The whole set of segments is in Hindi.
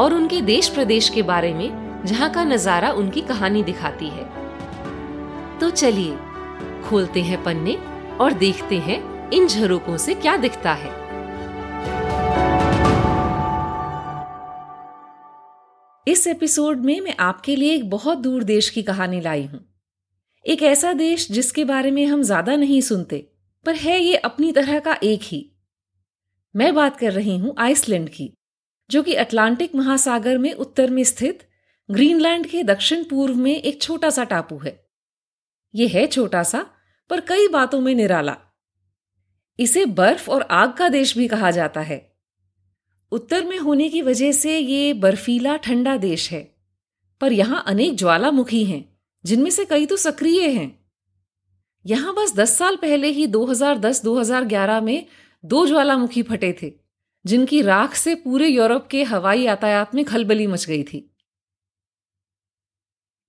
और उनके देश प्रदेश के बारे में, जहाँ का नज़ारा उनकी कहानी दिखाती है। तो चलिए, खोलते हैं पन्ने और देखते हैं इन झरोकों से क्या दिखता है। इस एपिसोड में मैं आपके लिए एक बहुत दूर देश की कहानी लाई हूँ। एक ऐसा देश जिसके बारे में हम ज़्यादा नहीं सुनते, पर है ये अपनी तरह का एक ही। मैं बात कर रही हूँ आइसलैंड की। जो कि अटलांटिक महासागर में उत्तर में स्थित, ग्रीनलैंड के दक्षिण पूर्व में एक छोटा सा टापू है। यह है छोटा सा पर कई बातों में निराला। इसे बर्फ़ और आग का देश भी कहा जाता है। उत्तर में होने की वजह से ये बर्फीला, ठंडा देश है। पर यहाँ अनेक ज्वालामुखी हैं, जिनमें से कई तो सक्रिय हैं। यहाँ बस 10 साल पहले ही 2010-2011 में दो ज्वालामुखी फटे थे। जिनकी राख से पूरे यूरोप के हवाई यातायात में खलबली मच गई थी।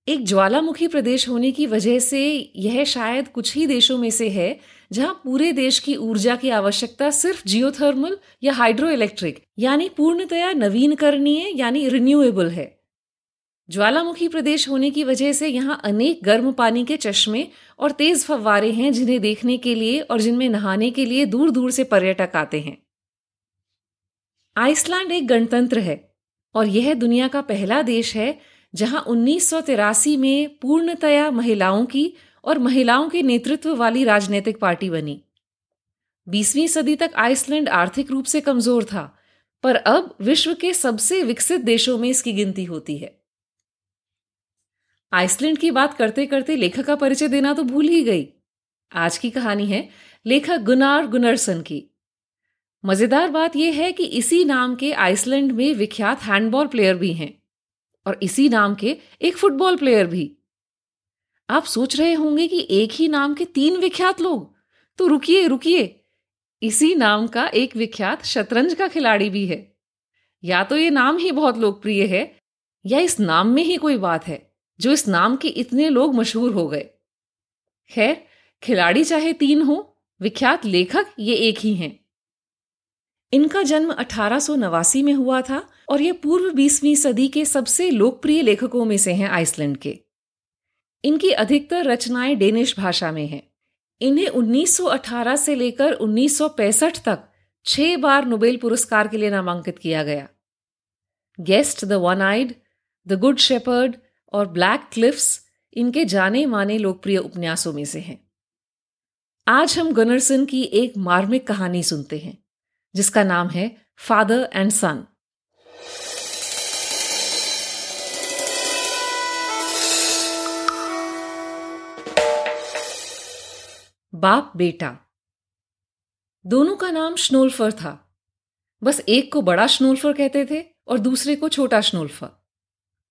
एक ज्वालामुखी प्रदेश होने की वजह से यह शायद कुछ ही देशों में से है, जहाँ पूरे देश की ऊर्जा की आवश्यकता सिर्फ़ जियोथर्मल या हाइड्रो इलेक्ट्रिक यानी पूर्णतया नवीनकरणीय, यानी रिन्यूएबल है। ज्वालामुखी प्रदेश होने की वजह से यहाँ अनेक गर्म पानी के चश्मे और तेज फव्वारे हैं जिन्हें देखने के लिए और जिनमें नहाने के लिए दूर दूर से पर्यटक आते हैं। आइसलैंड एक गणतंत्र है और यह दुनिया का पहला देश है जहाँ उन्नीस सौ तिरासी में पूर्णतया महिलाओं की और महिलाओं के नेतृत्व वाली राजनीतिक पार्टी बनी। बीसवीं सदी तक आइसलैंड आर्थिक रूप से कमज़ोर था, पर अब विश्व के सबसे विकसित देशों में इसकी गिनती होती है। आइसलैंड की बात करते करते लेखक का परिचय देना तो भूल ही गई। आज की कहानी है लेखक गुनार गुनरसन की। मज़ेदार बात यह है कि इसी नाम के आइसलैंड में विख्यात हैंडबॉल प्लेयर भी हैं और इसी नाम के एक फुटबॉल प्लेयर भी। आप सोच रहे होंगे कि एक ही नाम के तीन विख्यात लोग? तो रुकिए रुकिए। इसी नाम का एक विख्यात शतरंज का खिलाड़ी भी है। या तो ये नाम ही बहुत लोकप्रिय है, या इस नाम में ही कोई बात है, जो इस नाम के इतने लोग मशहूर हो गए। खैर, खिलाड़ी चाहे तीन हो, विख्यात लेखक ये एक ही हैं। इनका जन्म अठारह सौ नवासी में हुआ था और ये पूर्व बीसवीं सदी के सबसे लोकप्रिय लेखकों में से हैं आइसलैंड के। इनकी अधिकतर रचनाएँ डेनिश भाषा में हैं। इन्हें 1918 से लेकर 1965 तक छह बार नोबेल पुरस्कार के लिए नामांकित किया गया। Guest the one eyed the good shepherd और ब्लैक क्लिफ्स इनके जाने माने लोकप्रिय उपन्यासों में से हैं। आज हम गनरसन की एक मार्मिक कहानी सुनते हैं। जिसका नाम है फादर एंड सन बाप, बेटा। दोनों का नाम स्नोल्फर था। बस एक को बड़ा स्नोल्फर कहते थे और दूसरे को छोटा स्नोल्फर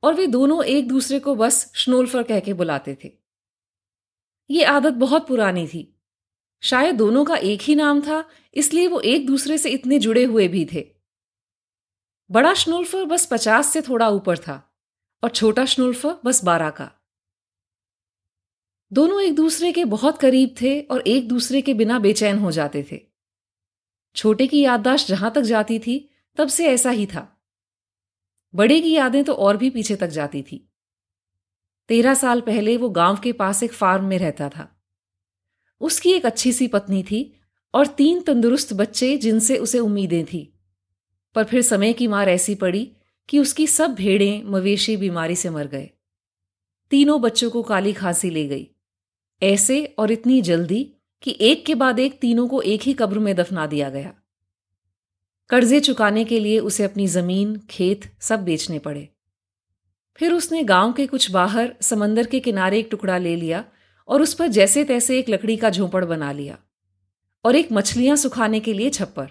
और वे दोनों एक दूसरे को बस स्नोल्फर कह के बुलाते थे। ये आदत बहुत पुरानी थी। शायद दोनों का एक ही नाम था, इसलिए वो एक दूसरे से इतने जुड़े हुए भी थे। बड़ा स्नोल्फर बस पचास से थोड़ा ऊपर था, और छोटा स्नोल्फर बस बारह का। दोनों एक दूसरे के बहुत करीब थे और एक दूसरे के बिना बेचैन हो जाते थे। छोटे की याददाश्त जहाँ तक जाती थी, तब से ऐसा ही था। बड़े की यादें तो और भी पीछे तक जाती थी। तेरह साल पहले वो गाँव के पास एक फार्म में रहता था। उसकी एक अच्छी सी पत्नी थी और तीन तंदुरुस्त बच्चे जिनसे उसे उम्मीदें थी। पर फिर समय की मार ऐसी पड़ी कि उसकी सब भेड़ें मवेशी बीमारी से मर गए। तीनों बच्चों को काली खांसी ले गई, ऐसे और इतनी जल्दी कि एक के बाद एक तीनों को एक ही कब्र में दफना दिया गया। कर्जे चुकाने के लिए उसे अपनी ज़मीन, खेत सब बेचने पड़े। फिर उसने गाँव के कुछ बाहर, समंदर के किनारे एक टुकड़ा ले लिया और उस पर जैसे तैसे एक लकड़ी का झोंपड़ बना लिया और एक मछलियाँ सुखाने के लिए छप्पर।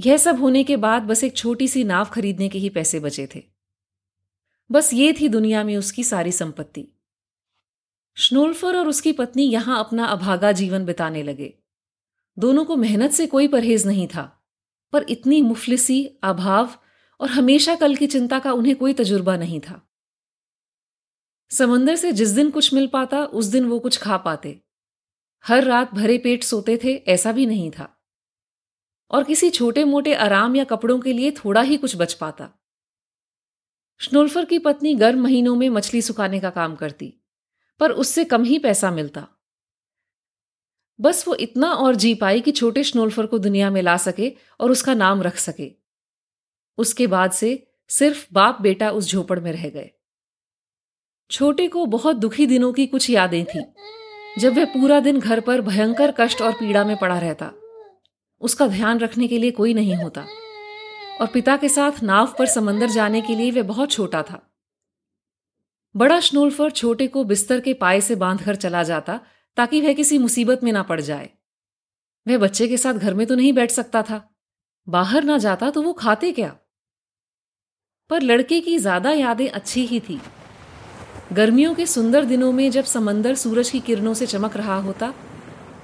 यह सब होने के बाद बस एक छोटी सी नाव खरीदने के ही पैसे बचे थे। बस ये थी दुनिया में उसकी सारी संपत्ति। स्नोल्फर और उसकी पत्नी यहाँ अपना अभागा जीवन बिताने लगे। दोनों को मेहनत से कोई परहेज नहीं था, पर इतनी मुफलिसी, अभाव और हमेशा कल की चिंता का उन्हें कोई तजुर्बा नहीं था। समंदर से जिस दिन कुछ मिल पाता, उस दिन वो कुछ खा पाते। हर रात भरे पेट सोते थे, ऐसा भी नहीं था। और किसी छोटे मोटे आराम या कपड़ों के लिए थोड़ा ही कुछ बच पाता। स्नोल्फर की पत्नी गर्म महीनों में मछली सुखाने का काम करती, पर उससे कम ही पैसा मिलता। बस वो इतना और जी पाई कि छोटे स्नोल्फर को दुनिया में ला सके और उसका नाम रख सके। उसके बाद से सिर्फ़ बाप बेटा उस झोपड़ में रह गए। छोटे को बहुत दुखी दिनों की कुछ यादें थी, जब वह पूरा दिन घर पर भयंकर कष्ट और पीड़ा में पड़ा रहता। उसका ध्यान रखने के लिए कोई नहीं होता, और पिता के साथ नाव पर समंदर जाने के लिए वह बहुत छोटा था। बड़ा स्नोल्फर छोटे को बिस्तर के पाए से बांधकर चला जाता, ताकि वह किसी मुसीबत में ना पड़ जाए। वह बच्चे के साथ घर में तो नहीं बैठ सकता था। बाहर ना जाता तो वो खाते क्या? पर लड़के की ज़्यादा यादें अच्छी ही थी। गर्मियों के सुंदर दिनों में जब समंदर सूरज की किरणों से चमक रहा होता,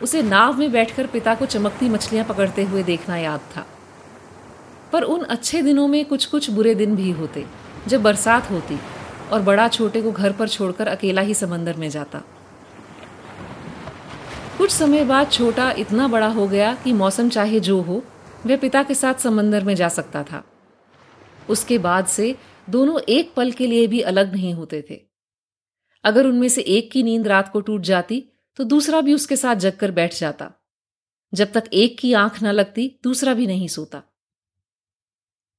उसे नाव में बैठकर पिता को चमकती मछलियाँ पकड़ते हुए देखना याद था। पर उन अच्छे दिनों में कुछ कुछ बुरे दिन भी होते, जब बरसात होती और बड़ा छोटे को घर पर छोड़कर अकेला ही समंदर में जाता। कुछ समय बाद छोटा इतना बड़ा हो गया कि मौसम चाहे जो हो, वह पिता के साथ समंदर में जा सकता था। उसके बाद से दोनों एक पल के लिए भी अलग नहीं होते थे। अगर उनमें से एक की नींद रात को टूट जाती तो दूसरा भी उसके साथ जगकर बैठ जाता। जब तक एक की आँख न लगती, दूसरा भी नहीं सोता।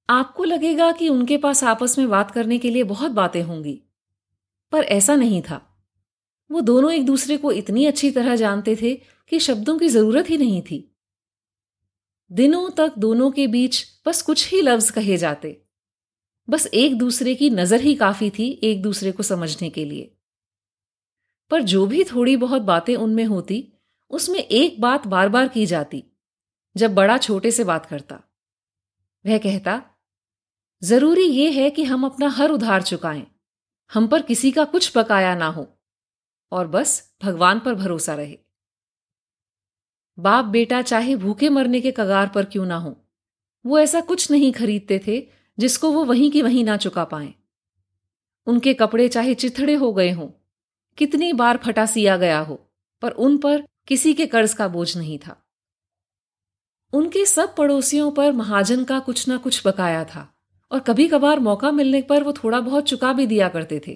आपको लगेगा कि उनके पास आपस में बात करने के लिए बहुत बातें होंगी, पर ऐसा नहीं था। वो दोनों एक दूसरे को इतनी अच्छी तरह जानते थे कि शब्दों की ज़रूरत ही नहीं थी। दिनों तक दोनों के बीच बस कुछ ही लफ्ज कहे जाते। बस एक दूसरे की नज़र ही काफ़ी थी एक दूसरे को समझने के लिए। पर जो भी थोड़ी बहुत बातें उनमें होती, उसमें एक बात बार बार की जाती, जब बड़ा छोटे से बात करता। वह कहता, ज़रूरी यह है कि हम अपना हर उधार चुकाएँ, हम पर किसी का कुछ बकाया ना हो, और बस भगवान पर भरोसा रहे। बाप बेटा चाहे भूखे मरने के कगार पर क्यों ना हो, वो ऐसा कुछ नहीं खरीदते थे जिसको वो वहीं की वहीं ना चुका पाए। उनके कपड़े चाहे चिथड़े हो गए हों कितनी बार फटा सिया गया हो, पर उन पर किसी के कर्ज का बोझ नहीं था। उनके सब पड़ोसियों पर महाजन का कुछ ना कुछ बकाया था, और कभी कभार मौका मिलने पर वो थोड़ा बहुत चुका भी दिया करते थे।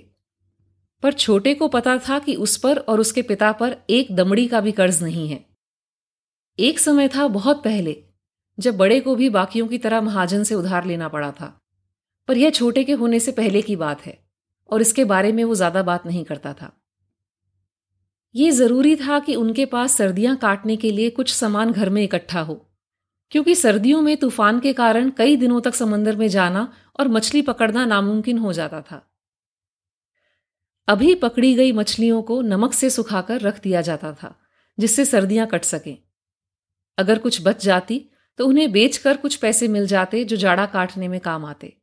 पर छोटे को पता था कि उस पर और उसके पिता पर एक दमड़ी का भी कर्ज नहीं है। एक समय था बहुत पहले, जब बड़े को भी बाकियों की तरह महाजन से उधार लेना पड़ा था। पर यह छोटे के होने से पहले की बात है, और इसके बारे में वो ज़्यादा बात नहीं करता था। ये ज़रूरी था कि उनके पास सर्दियाँ काटने के लिए कुछ सामान घर में इकट्ठा हो, क्योंकि सर्दियों में तूफ़ान के कारण कई दिनों तक समंदर में जाना और मछली पकड़ना नामुमकिन हो जाता था। अभी पकड़ी गई मछलियों को नमक से सुखाकर रख दिया जाता था, जिससे सर्दियाँ कट सकें। अगर कुछ बच जाती तो उन्हें बेचकर कुछ पैसे मिल जाते जो जाड़ा काटने में काम आते।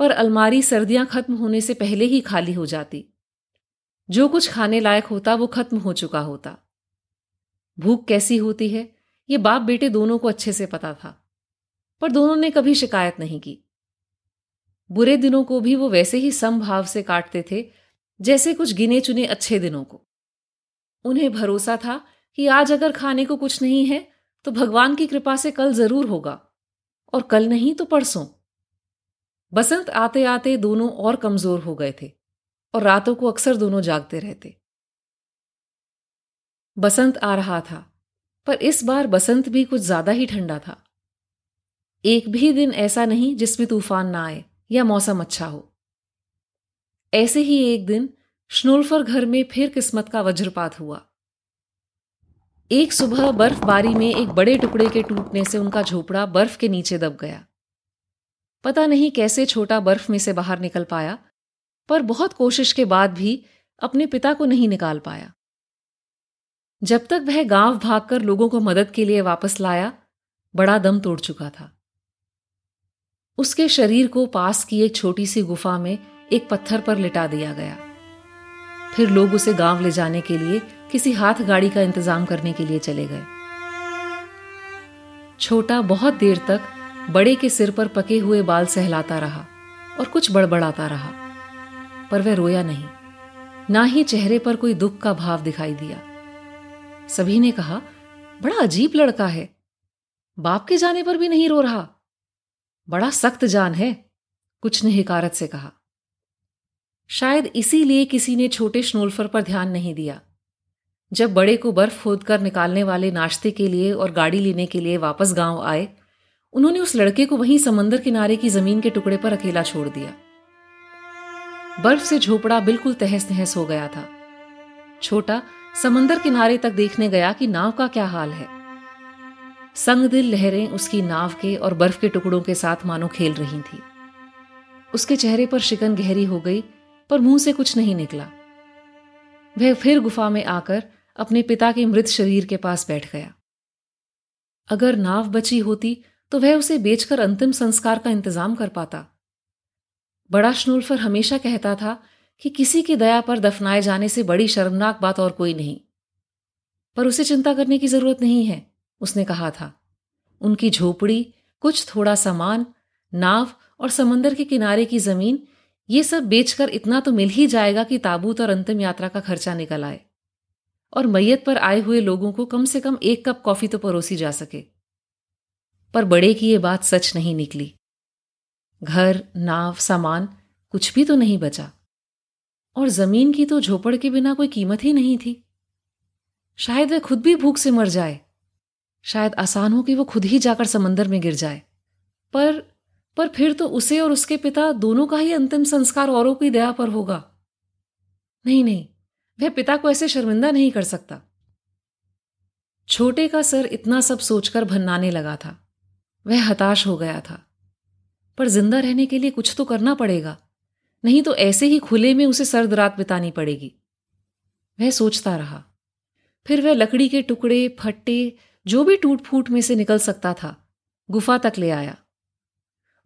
पर अलमारी सर्दियाँ खत्म होने से पहले ही खाली हो जाती। जो कुछ खाने लायक होता, वो खत्म हो चुका होता। भूख कैसी होती है, ये बाप बेटे दोनों को अच्छे से पता था, पर दोनों ने कभी शिकायत नहीं की। बुरे दिनों को भी वो वैसे ही समभाव से काटते थे, जैसे कुछ गिने चुने अच्छे दिनों को। उन्हें भरोसा था कि आज अगर खाने को कुछ नहीं है तो भगवान की कृपा से कल ज़रूर होगा, और कल नहीं तो परसों। बसंत आते आते दोनों और कमज़ोर हो गए थे। और रातों को अक्सर दोनों जागते रहते। बसंत आ रहा था, पर इस बार बसंत भी कुछ ज़्यादा ही ठंडा था। एक भी दिन ऐसा नहीं जिसमें तूफ़ान ना आए या मौसम अच्छा हो। ऐसे ही एक दिन स्नोल्फर घर में फिर किस्मत का वज्रपात हुआ। एक सुबह बर्फबारी में एक बड़े टुकड़े के टूटने से उनका झोपड़ा बर्फ़ के नीचे दब गया। पता नहीं कैसे छोटा बर्फ़ में से बाहर निकल पाया पर बहुत कोशिश के बाद भी अपने पिता को नहीं निकाल पाया। जब तक वह गाँव भागकर लोगों को मदद के लिए वापस लाया, बड़ा दम तोड़ चुका था। उसके शरीर को पास की एक छोटी सी गुफा में एक पत्थर पर लिटा दिया गया। फिर लोग उसे गाँव ले जाने के लिए किसी हाथ गाड़ी का इंतज़ाम करने के लिए चले गए। छोटा बहुत देर तक बड़े के सिर पर पके हुए बाल सहलाता रहा और कुछ बड़बड़ाता रहा। पर वह रोया नहीं, ना ही चेहरे पर कोई दुख का भाव दिखाई दिया। सभी ने कहा, बड़ा अजीब लड़का है, बाप के जाने पर भी नहीं रो रहा। बड़ा सख्त जान है, कुछ ने हिकारत से कहा। शायद इसीलिए किसी ने छोटे स्नोल्फर पर ध्यान नहीं दिया। जब बड़े को बर्फ़ खोदकर निकालने वाले नाश्ते के लिए और गाड़ी लेने के लिए वापस गाँव आए, उन्होंने उस लड़के को वहीं समंदर किनारे की ज़मीन के टुकड़े पर अकेला छोड़ दिया। बर्फ़ से झोपड़ा बिल्कुल तहस नहस हो गया था। छोटा, समंदर किनारे तक देखने गया कि नाव का क्या हाल है। संग दिल लहरें उसकी नाव के और बर्फ़ के टुकड़ों के साथ मानो खेल रही थी। उसके चेहरे पर शिकन गहरी हो गई, पर मुँह से कुछ नहीं निकला। वह फिर गुफा में आकर अपने पिता के मृत शरीर के पास बैठ गया। अगर नाव बची होती तो वह उसे बेचकर अंतिम संस्कार का इंतज़ाम कर पाता। बड़ा शनूल्फर हमेशा कहता था कि किसी की दया पर दफनाए जाने से बड़ी शर्मनाक बात और कोई नहीं। पर उसे चिंता करने की ज़रूरत नहीं है, उसने कहा था। उनकी झोपड़ी, कुछ थोड़ा सामान, नाव और समंदर के किनारे की ज़मीन, ये सब बेचकर इतना तो मिल ही जाएगा कि ताबूत और अंतिम यात्रा का खर्चा निकल आए। और मैयत पर आए हुए लोगों को कम से कम एक कप कॉफ़ी तो परोसी जा सके। पर बड़े की ये बात सच नहीं निकली। घर, नाव, सामान, कुछ भी तो नहीं बचा। और ज़मीन की तो झोपड़ के बिना कोई कीमत ही नहीं थी। शायद वह खुद भी भूख से मर जाए। शायद आसान हो कि वो खुद ही जाकर समंदर में गिर जाए। पर पर फिर तो उसे और उसके पिता दोनों का ही अंतिम संस्कार औरों की दया पर होगा। नहीं नहीं, वह पिता को ऐसे शर्मिंदा नहीं कर सकता। छोटे का सर इतना सब सोचकर भन्नाने लगा था। वह हताश हो गया था। पर ज़िंदा रहने के लिए कुछ तो करना पड़ेगा। नहीं तो ऐसे ही खुले में उसे सर्द रात बितानी पड़ेगी। वह सोचता रहा। फिर वह लकड़ी के टुकड़े, फट्टे, जो भी टूट फूट में से निकल सकता था, गुफा तक ले आया।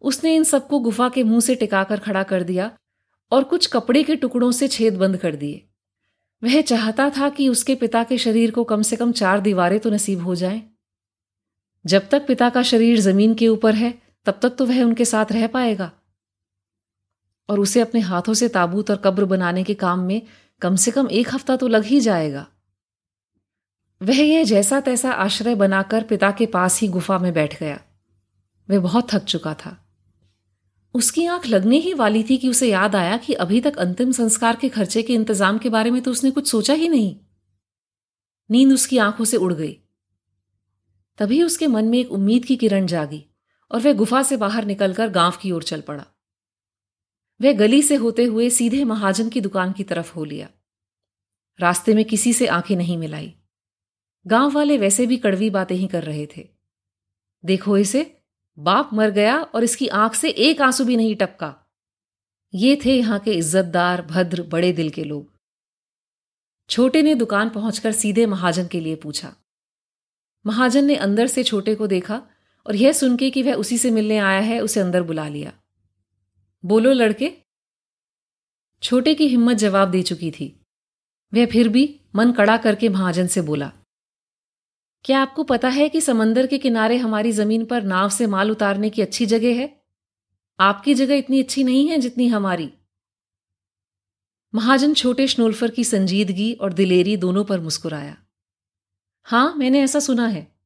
उसने इन सबको गुफा के मुँह से टिकाकर खड़ा कर दिया और कुछ कपड़े के टुकड़ों से छेद बंद कर दिए। वह चाहता था कि उसके पिता के शरीर को कम से कम चार दीवारें तो नसीब हो जाएँ। जब तक पिता का शरीर ज़मीन के ऊपर है तब तक तो वह उनके साथ रह पाएगा। और उसे अपने हाथों से ताबूत और कब्र बनाने के काम में कम से कम एक हफ़्ता तो लग ही जाएगा। वह यह जैसा तैसा आश्रय बनाकर पिता के पास ही गुफा में बैठ गया। वह बहुत थक चुका था। उसकी आँख लगने ही वाली थी कि उसे याद आया कि अभी तक अंतिम संस्कार के खर्चे के इंतज़ाम के बारे में तो उसने कुछ सोचा ही नहीं। नींद उसकी आँखों से उड़ गई। तभी उसके मन में एक उम्मीद की किरण जागी। और वह गुफा से बाहर निकलकर गाँव की ओर चल पड़ा। वह गली से होते हुए सीधे महाजन की दुकान की तरफ़ हो लिया। रास्ते में किसी से आँखें नहीं मिलाई। गाँव वाले वैसे भी कड़वी बातें ही कर रहे थे। देखो इसे, बाप मर गया और इसकी आँख से एक आँसू भी नहीं टपका। ये थे यहाँ के इज्जतदार, भद्र, बड़े दिल के लोग। छोटे ने दुकान पहुंचकर सीधे महाजन के लिए पूछा। महाजन ने अंदर से छोटे को देखा और यह सुन के कि वह उसी से मिलने आया है, उसे अंदर बुला लिया। बोलो, लड़के। छोटे की हिम्मत जवाब दे चुकी थी। वह फिर भी मन कड़ा करके महाजन से बोला, क्या आपको पता है कि समंदर के किनारे हमारी ज़मीन पर नाव से माल उतारने की अच्छी जगह है? आपकी जगह इतनी अच्छी नहीं है जितनी हमारी। महाजन छोटे स्नोल्फर की संजीदगी और दिलेरी दोनों पर मुस्कुराया, हाँ, मैंने ऐसा सुना है।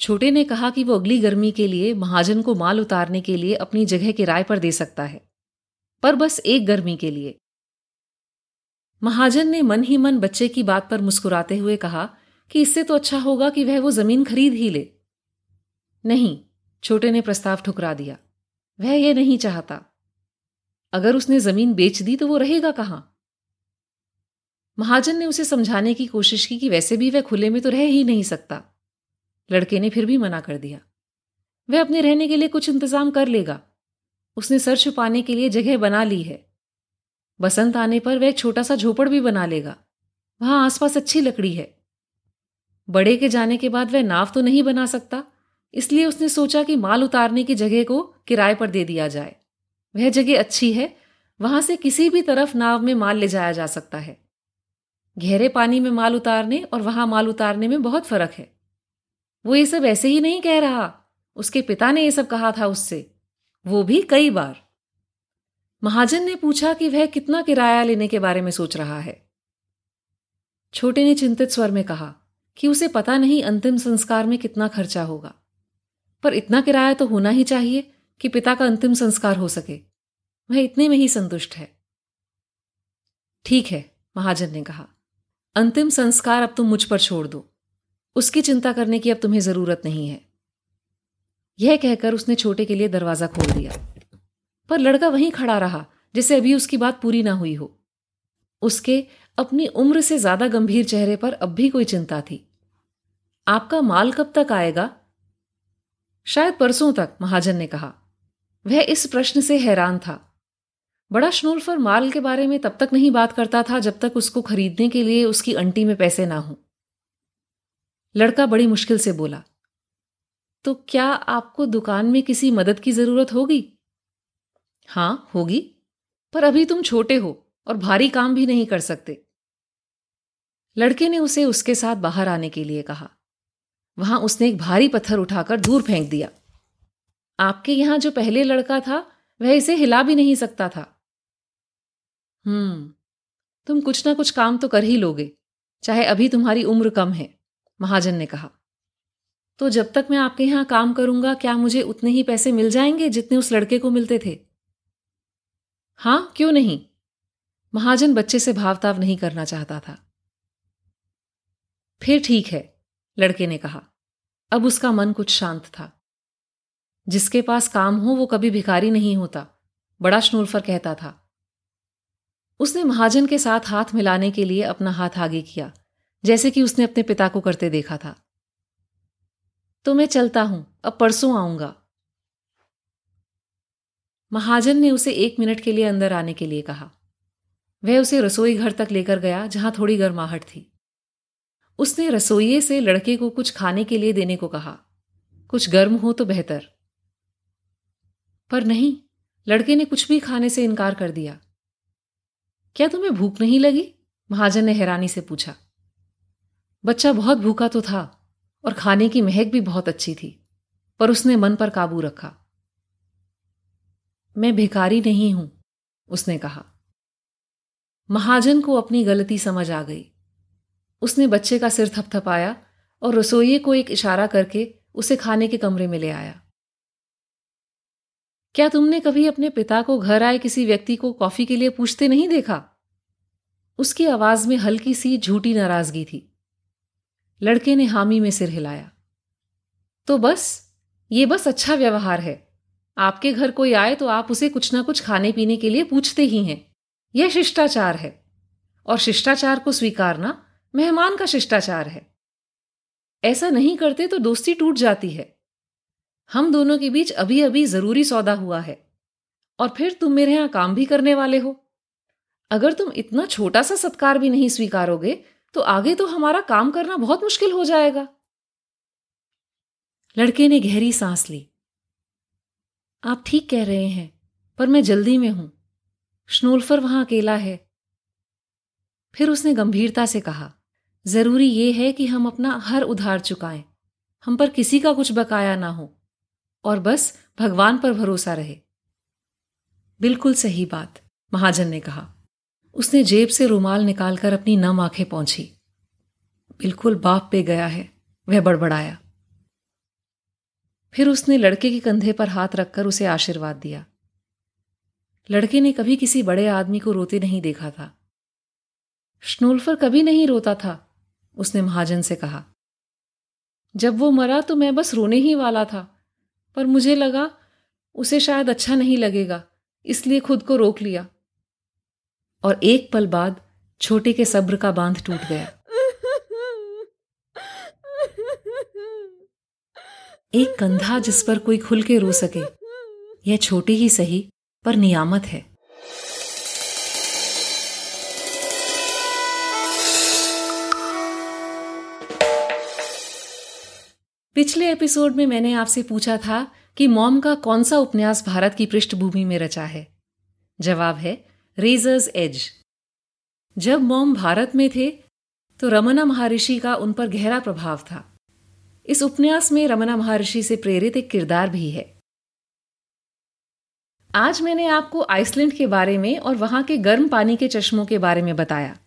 छोटे ने कहा कि वो अगली गर्मी के लिए, महाजन को माल उतारने के लिए अपनी जगह किराए पर दे सकता है। पर बस एक गर्मी के लिए। महाजन ने मन ही मन बच्चे की बात पर मुस्कुराते हुए कहा कि इससे तो अच्छा होगा कि वह वो ज़मीन खरीद ही ले। नहीं, छोटे ने प्रस्ताव ठुकरा दिया। वह यह नहीं चाहता। अगर उसने ज़मीन बेच दी तो वो रहेगा कहाँ? महाजन ने उसे समझाने की कोशिश की कि वैसे भी वह खुले में तो रह ही नहीं सकता। लड़के ने फिर भी मना कर दिया। वह अपने रहने के लिए कुछ इंतज़ाम कर लेगा। उसने सर छुपाने के लिए जगह बना ली है। बसंत आने पर वह एक छोटा सा झोपड़ भी बना लेगा। वहाँ आसपास अच्छी लकड़ी है। बड़े के जाने के बाद वह नाव तो नहीं बना सकता, इसलिए उसने सोचा कि माल उतारने की जगह को किराए पर दे दिया जाए। वह जगह अच्छी है, वहाँ से किसी भी तरफ़ नाव में माल ले जाया जा सकता है। गहरे पानी में माल उतारने और वहाँ माल उतारने में बहुत फ़र्क है। वो ये सब ऐसे ही नहीं कह रहा। उसके पिता ने ये सब कहा था उससे। वो भी कई बार। महाजन ने पूछा कि वह कितना किराया लेने के बारे में सोच रहा है। छोटे ने चिंतित स्वर में कहा कि उसे पता नहीं अंतिम संस्कार में कितना खर्चा होगा। पर इतना किराया तो होना ही चाहिए कि पिता का अंतिम संस्कार हो सके। वह इतने में ही संतुष्ट है। ठीक है, महाजन ने कहा। अंतिम संस्कार अब तुम मुझ पर छोड़ दो। उसकी चिंता करने की अब तुम्हें ज़रूरत नहीं है। यह कहकर उसने छोटे के लिए दरवाज़ा खोल दिया। पर लड़का वहीं खड़ा रहा जिसे अभी उसकी बात पूरी ना हुई हो। उसके अपनी उम्र से ज़्यादा गंभीर चेहरे पर अब भी कोई चिंता थी। आपका माल कब तक आएगा? शायद परसों तक, महाजन ने कहा। वह इस प्रश्न से हैरान था। बड़ा स्नोल्फर माल के बारे में तब तक नहीं बात करता था जब तक उसको खरीदने के लिए उसकी अंटी में पैसे ना हो। लड़का बड़ी मुश्किल से बोला तो क्या आपको दुकान में किसी मदद की ज़रूरत होगी? हाँ, होगी। पर अभी तुम छोटे हो और भारी काम भी नहीं कर सकते. लड़के ने उसे उसके साथ बाहर आने के लिए कहा। वहाँ उसने एक भारी पत्थर उठाकर दूर फेंक दिया। आपके यहाँ जो पहले लड़का था, वह इसे हिला भी नहीं सकता था। हम्म तुम कुछ ना कुछ काम तो कर ही लोगे, चाहे अभी तुम्हारी उम्र कम है। महाजन ने कहा तो जब तक मैं आपके यहाँ काम करूँगा, क्या मुझे उतने ही पैसे मिल जाएँगे जितने उस लड़के को मिलते थे? हाँ, क्यों नहीं? महाजन बच्चे से भावताव नहीं करना चाहता था। फिर ठीक है, लड़के ने कहा। अब उसका मन कुछ शांत था। जिसके पास काम हो, वो कभी भिखारी नहीं होता, बड़ा स्नूल्फर कहता था। उसने महाजन के साथ हाथ मिलाने के लिए अपना हाथ आगे किया। जैसे कि उसने अपने पिता को करते देखा था। तो मैं चलता हूँ, अब परसों आऊँगा। महाजन ने उसे एक मिनट के लिए अंदर आने के लिए कहा। वह उसे रसोई घर तक लेकर गया, जहाँ थोड़ी गर्माहट थी। उसने रसोइये से लड़के को कुछ खाने के लिए देने को कहा। कुछ गर्म हो तो बेहतर। पर नहीं, लड़के ने कुछ भी खाने से इनकार कर दिया। क्या तुम्हें भूख नहीं लगी? महाजन ने हैरानी से पूछा। बच्चा बहुत भूखा तो था और खाने की महक भी बहुत अच्छी थी, पर उसने मन पर काबू रखा। मैं भिखारी नहीं हूँ, उसने कहा। महाजन को अपनी गलती समझ आ गई। उसने बच्चे का सिर थपथपाया और रसोइये को एक इशारा करके उसे खाने के कमरे में ले आया। क्या तुमने कभी अपने पिता को घर आए किसी व्यक्ति को कॉफ़ी के लिए पूछते नहीं देखा? उसकी आवाज़ में हल्की सी झूठी नाराज़गी थी। लड़के ने हामी में सिर हिलाया। तो बस, ये बस अच्छा व्यवहार है। आपके घर कोई आए तो आप उसे कुछ ना कुछ खाने पीने के लिए पूछते ही हैं। यह शिष्टाचार है। और शिष्टाचार को स्वीकारना मेहमान का शिष्टाचार है। ऐसा नहीं करते तो दोस्ती टूट जाती है। हम दोनों के बीच अभी अभी ज़रूरी सौदा हुआ है। और फिर तुम मेरे यहाँ काम भी करने वाले हो। अगर तुम इतना छोटा सा सत्कार भी नहीं स्वीकारोगे तो आगे तो हमारा काम करना बहुत मुश्किल हो जाएगा। लड़के ने गहरी सांस ली। आप ठीक कह रहे हैं, पर मैं जल्दी में हूँ। स्नोल्फर वहाँ अकेला है। फिर उसने गंभीरता से कहा, ज़रूरी यह है कि हम अपना हर उधार चुकाएँ। हम पर किसी का कुछ बकाया ना हो, और बस भगवान पर भरोसा रहे। बिल्कुल सही बात, महाजन ने कहा। उसने जेब से रुमाल निकालकर अपनी नम आँखें पहुँची बिल्कुल बाप पे गया है, वह बड़बड़ाया। फिर उसने लड़के के कंधे पर हाथ रखकर उसे आशीर्वाद दिया। लड़के ने कभी किसी बड़े आदमी को रोते नहीं देखा था। स्नोल्फर कभी नहीं रोता था, उसने महाजन से कहा। जब वो मरा तो मैं बस रोने ही वाला था, पर मुझे लगा उसे शायद अच्छा नहीं लगेगा, इसलिए खुद को रोक लिया। और एक पल बाद छोटे के सब्र का बाँध टूट गया। एक कंधा जिस पर कोई खुल के रो सके, यह छोटी ही सही, पर नियामत है। पिछले एपिसोड में मैंने आपसे पूछा था कि मॉम का कौन सा उपन्यास भारत की पृष्ठभूमि में रचा है। जवाब है रेजर्स एज जब मॉम भारत में थे तो रमना महर्षि का उन पर गहरा प्रभाव था। इस उपन्यास में रमना महर्षि से प्रेरित एक किरदार भी है। आज मैंने आपको आइसलैंड के बारे में और वहाँ के गर्म पानी के चश्मों के बारे में बताया।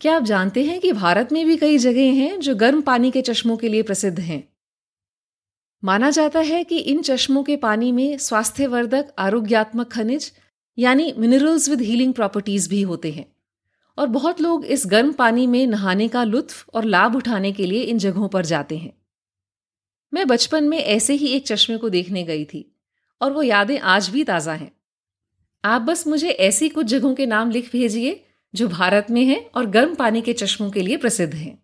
क्या आप जानते हैं कि भारत में भी कई जगह हैं जो गर्म पानी के चश्मों के लिए प्रसिद्ध हैं? माना जाता है कि इन चश्मों के पानी में स्वास्थ्यवर्धक, आरोग्यात्मक खनिज यानी मिनरल्स विद हीलिंग प्रॉपर्टीज़ भी होते हैं। और बहुत लोग इस गर्म पानी में नहाने का लुत्फ और लाभ उठाने के लिए इन जगहों पर जाते हैं। मैं बचपन में ऐसे ही एक चश्मे को देखने गई थी, और वो यादें आज भी ताज़ा हैं। आप बस मुझे ऐसी कुछ जगहों के नाम लिख भेजिए, जो भारत में हैं और गर्म पानी के चश्मों के लिए प्रसिद्ध हैं।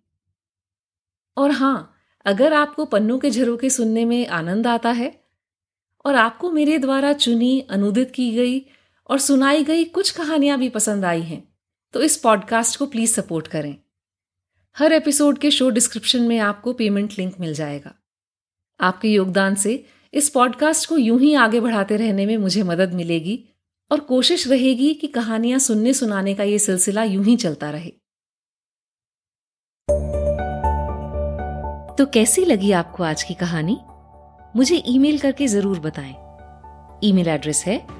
और हाँ अगर आपको पन्नों के झरोके सुनने में आनंद आता है, और आपको मेरे द्वारा चुनी, अनुदित की गई और सुनाई गई कुछ कहानियाँ भी पसंद आई हैं तो इस पॉडकास्ट को प्लीज़ सपोर्ट करें। हर एपिसोड के शो डिस्क्रिप्शन में आपको पेमेंट लिंक मिल जाएगा। आपके योगदान से इस पॉडकास्ट को यूँ ही आगे बढ़ाते रहने में मुझे मदद मिलेगी और कोशिश रहेगी कि कहानियाँ सुनने सुनाने का ये सिलसिला यूँ ही चलता रहे। तो कैसी लगी आपको आज की कहानी? मुझे ईमेल करके ज़रूर बताएँ। ईमेल एड्रेस है